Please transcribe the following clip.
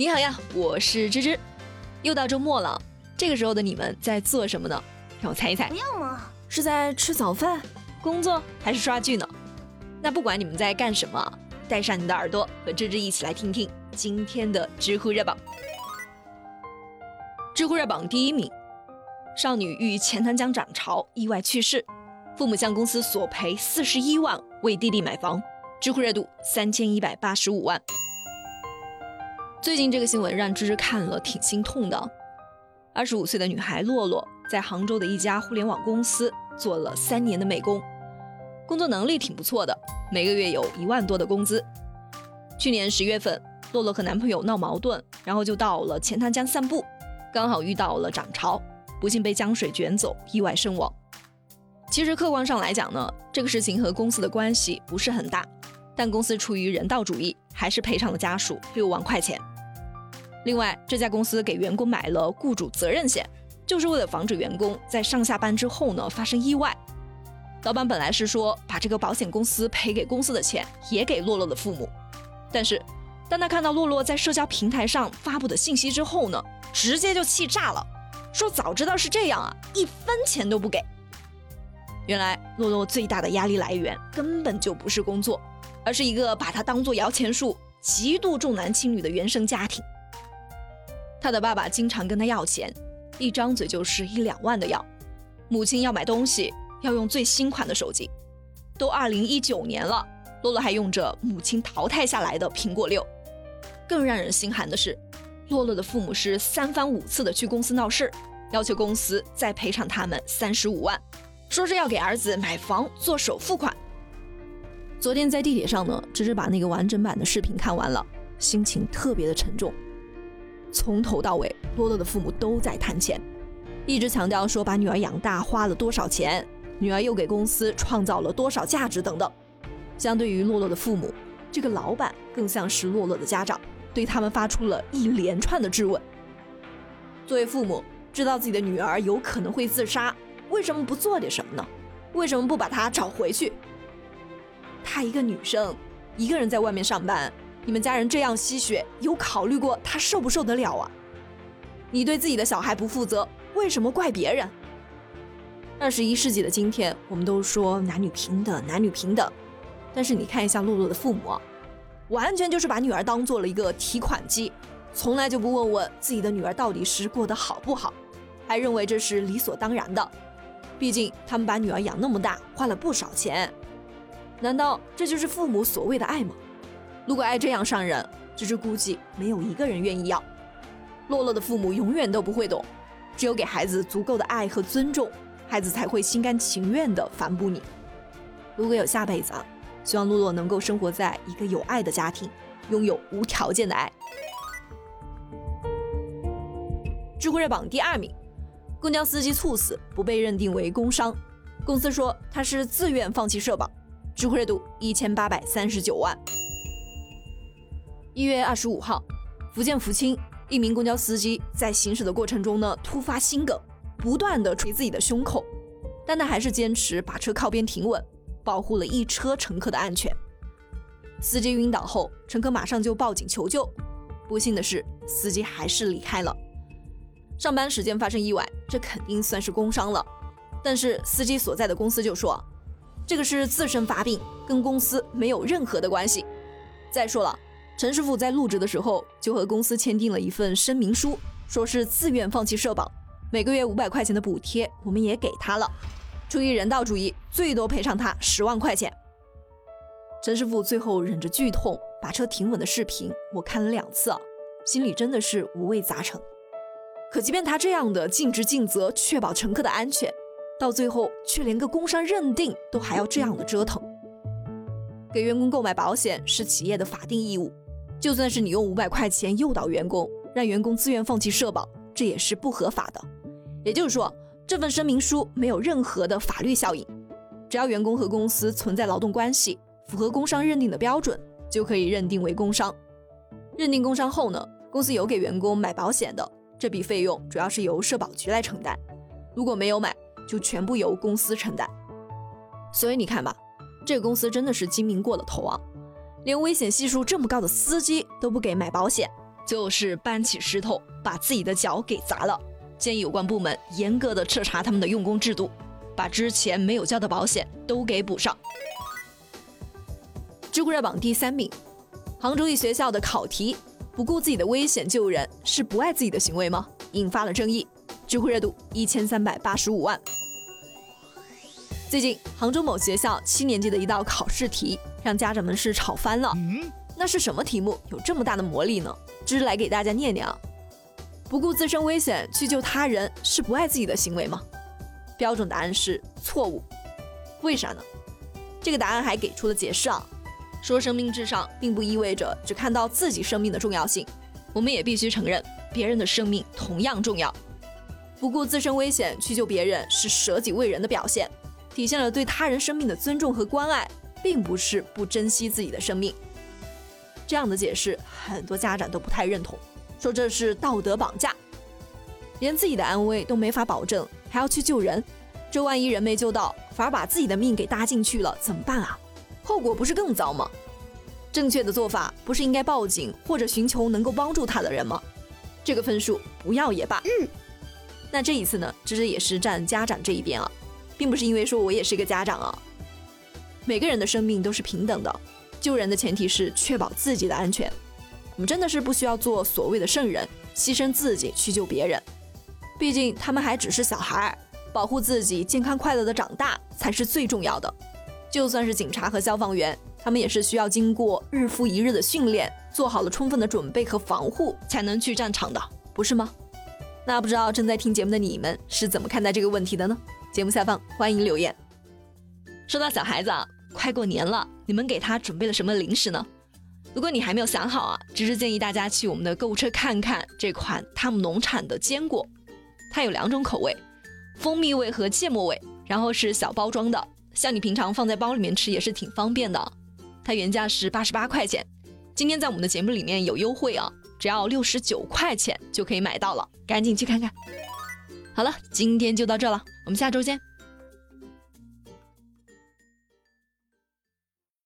你好呀，我是芝芝，又到周末了，这个时候的你们在做什么呢？让我猜一猜，不要嘛，是在吃早饭、工作还是刷剧呢？那不管你们在干什么，带上你的耳朵，和芝芝一起来听听今天的知乎热榜。知乎热榜第一名，少女遇钱塘江涨潮意外去世，父母向公司索赔四十一万为弟弟买房，知乎热度三千一百八十五万。最近这个新闻让芝芝看了挺心痛的。二十五岁的女孩洛洛在杭州的一家互联网公司做了三年的美工，工作能力挺不错的，每个月有一万多的工资。去年十月份，洛洛和男朋友闹矛盾，然后就到了钱塘江散步，刚好遇到了涨潮，不幸被江水卷走，意外身亡。其实客观上来讲呢，这个事情和公司的关系不是很大，但公司出于人道主义，还是赔偿了家属六万块钱。另外，这家公司给员工买了雇主责任险，就是为了防止员工在上下班之后呢发生意外。老板本来是说把这个保险公司赔给公司的钱也给洛洛的父母，但是当他看到洛洛在社交平台上发布的信息之后呢，直接就气炸了，说早知道是这样啊，一分钱都不给。原来洛洛最大的压力来源根本就不是工作，而是一个把他当做摇钱树、极度重男轻女的原生家庭。他的爸爸经常跟他要钱，一张嘴就是一两万的要。母亲要买东西要用最新款的手机，都二零一九年了，洛洛还用着母亲淘汰下来的苹果六。更让人心寒的是，洛洛的父母是三番五次的去公司闹事，要求公司再赔偿他们三十五万，说是要给儿子买房做首付款。昨天在地铁上呢，只是把那个完整版的视频看完了，心情特别的沉重。从头到尾，洛洛的父母都在谈钱，一直强调说把女儿养大花了多少钱，女儿又给公司创造了多少价值等等。相对于洛洛的父母，这个老板更像是洛洛的家长，对他们发出了一连串的质问。作为父母，知道自己的女儿有可能会自杀，为什么不做点什么呢？为什么不把她找回去？她一个女生，一个人在外面上班。你们家人这样吸血，有考虑过他受不受得了啊？你对自己的小孩不负责，为什么怪别人？二十一世纪的今天，我们都说男女平等，男女平等，但是你看一下露露的父母，完全就是把女儿当做了一个提款机，从来就不问问自己的女儿到底是过得好不好，还认为这是理所当然的。毕竟他们把女儿养那么大，花了不少钱，难道这就是父母所谓的爱吗？如果爱这样伤人，芝芝估计没有一个人愿意要。洛洛的父母永远都不会懂，只有给孩子足够的爱和尊重，孩子才会心甘情愿地反哺你。如果有下辈子，希望洛洛能够生活在一个有爱的家庭，拥有无条件的爱。知乎热榜第二名，公交司机猝死不被认定为工伤，公司说他是自愿放弃社保。知乎热度一千八百三十九万。一月二十五号，福建福清一名公交司机在行驶的过程中呢，突发心梗，不断的捶自己的胸口，但他还是坚持把车靠边停稳，保护了一车乘客的安全。司机晕倒后，乘客马上就报警求救，不幸的是，司机还是离开了。上班时间发生意外，这肯定算是工伤了，但是司机所在的公司就说，这个是自身发病，跟公司没有任何的关系。再说了。陈师傅在入职的时候就和公司签订了一份声明书，说是自愿放弃社保，每个月五百块钱的补贴我们也给他了，出于人道主义，最多赔偿他十万块钱。陈师傅最后忍着剧痛把车停稳的视频，我看了两次啊，心里真的是五味杂陈。可即便他这样的尽职尽责，确保乘客的安全，到最后却连个工伤认定都还要这样的折腾。给员工购买保险是企业的法定义务。就算是你用五百块钱诱导员工，让员工自愿放弃社保，这也是不合法的。也就是说，这份声明书没有任何的法律效应。只要员工和公司存在劳动关系，符合工伤认定的标准，就可以认定为工伤。认定工伤后呢，公司有给员工买保险的，这笔费用主要是由社保局来承担；如果没有买，就全部由公司承担。所以你看吧，这个公司真的是精明过了头啊！连危险系数这么高的司机都不给买保险，就是搬起石头把自己的脚给砸了。建议有关部门严格的彻查他们的用工制度，把之前没有交的保险都给补上。知乎热榜第三名，杭州一学校的考题：不顾自己的危险救人是不爱自己的行为吗？引发了争议，知乎热度一千三百八十五万。最近，杭州某学校七年级的一道考试题让家长们是吵翻了。那是什么题目？有这么大的魔力呢？知来给大家念念啊。不顾自身危险去救他人是不爱自己的行为吗？标准答案是错误。为啥呢？这个答案还给出了解释啊，说生命至上并不意味着只看到自己生命的重要性，我们也必须承认别人的生命同样重要。不顾自身危险去救别人是舍己为人的表现，体现了对他人生命的尊重和关爱，并不是不珍惜自己的生命。这样的解释很多家长都不太认同。说这是道德绑架，连自己的安危都没法保证，还要去救人，这万一人没救到，反而把自己的命给搭进去了，怎么办啊？后果不是更糟吗？正确的做法不是应该报警或者寻求能够帮助他的人吗？这个分数不要也罢。嗯，那这一次呢，芝芝也是站家长这一边啊，并不是因为说我也是一个家长啊。每个人的生命都是平等的，救人的前提是确保自己的安全。我们真的是不需要做所谓的圣人，牺牲自己去救别人。毕竟他们还只是小孩，保护自己健康快乐的长大才是最重要的。就算是警察和消防员，他们也是需要经过日复一日的训练，做好了充分的准备和防护，才能去战场的，不是吗？那不知道正在听节目的你们是怎么看待这个问题的呢？节目下方欢迎留言。说到小孩子啊，快过年了，你们给他准备了什么零食呢？如果你还没有想好啊，只是建议大家去我们的购物车看看这款汤姆农产的坚果，它有两种口味，蜂蜜味和芥末味，然后是小包装的，像你平常放在包里面吃也是挺方便的。它原价是八十八块钱，今天在我们的节目里面有优惠啊，只要六十九块钱就可以买到了，赶紧去看看。好了，今天就到这了，我们下周见。